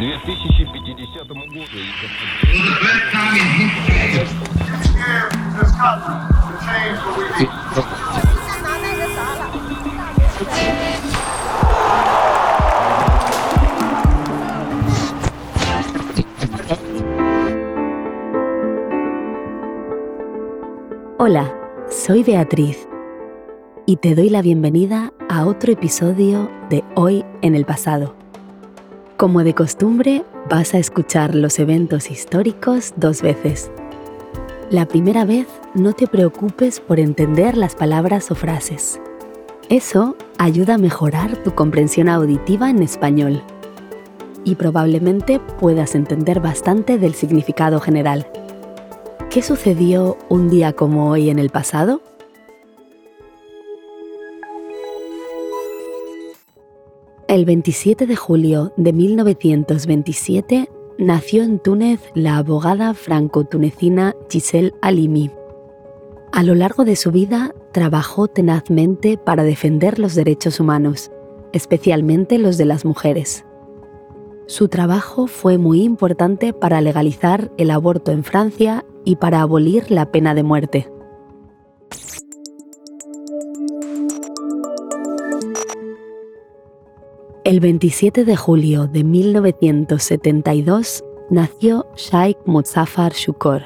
2050 году. Hola, soy Beatriz y te doy la bienvenida a otro episodio de Hoy en el Pasado. Como de costumbre, vas a escuchar los eventos históricos dos veces. La primera vez no te preocupes por entender las palabras o frases. Eso ayuda a mejorar tu comprensión auditiva en español. Y probablemente puedas entender bastante del significado general. ¿Qué sucedió un día como hoy en el pasado? El 27 de julio de 1927 nació en Túnez la abogada franco-tunecina Giselle Halimi. A lo largo de su vida trabajó tenazmente para defender los derechos humanos, especialmente los de las mujeres. Su trabajo fue muy importante para legalizar el aborto en Francia y para abolir la pena de muerte. El 27 de julio de 1972 nació Sheikh Muzaffar Shukor.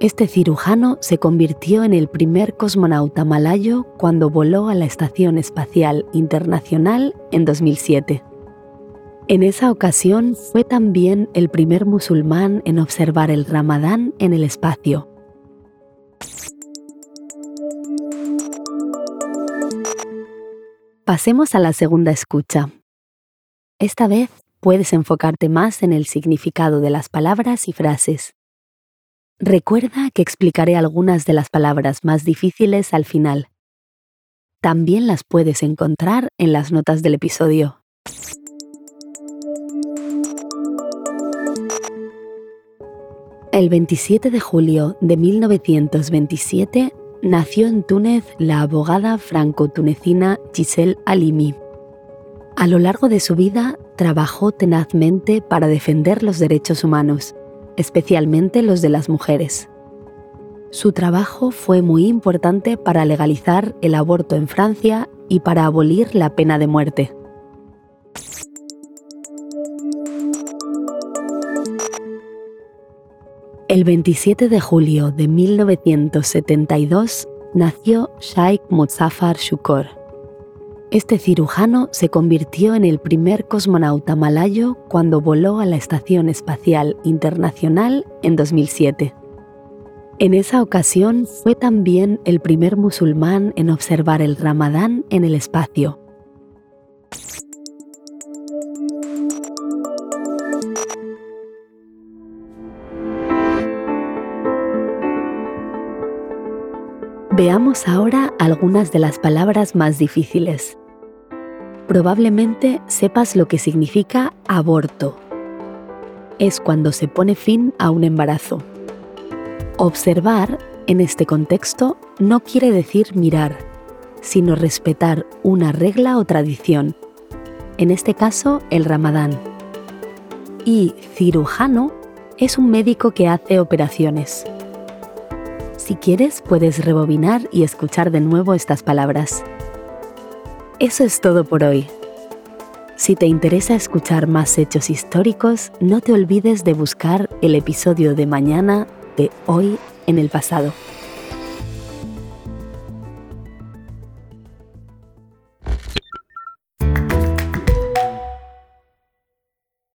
Este cirujano se convirtió en el primer cosmonauta malayo cuando voló a la Estación Espacial Internacional en 2007. En esa ocasión fue también el primer musulmán en observar el Ramadán en el espacio. Pasemos a la segunda escucha. Esta vez puedes enfocarte más en el significado de las palabras y frases. Recuerda que explicaré algunas de las palabras más difíciles al final. También las puedes encontrar en las notas del episodio. El 27 de julio de 1927 nació en Túnez la abogada franco-tunecina Giselle Halimi. A lo largo de su vida trabajó tenazmente para defender los derechos humanos, especialmente los de las mujeres. Su trabajo fue muy importante para legalizar el aborto en Francia y para abolir la pena de muerte. El 27 de julio de 1972 nació Sheikh Muzaffar Shukor. Este cirujano se convirtió en el primer cosmonauta malayo cuando voló a la Estación Espacial Internacional en 2007. En esa ocasión fue también el primer musulmán en observar el Ramadán en el espacio Veamos ahora algunas de las palabras más difíciles. Probablemente sepas lo que significa aborto. Es cuando se pone fin a un embarazo. Observar, en este contexto, no quiere decir mirar, sino respetar una regla o tradición, en este caso el ramadán. Y cirujano es un médico que hace operaciones. Si quieres, puedes rebobinar y escuchar de nuevo estas palabras. Eso es todo por hoy. Si te interesa escuchar más hechos históricos, no te olvides de buscar el episodio de mañana de Hoy en el pasado.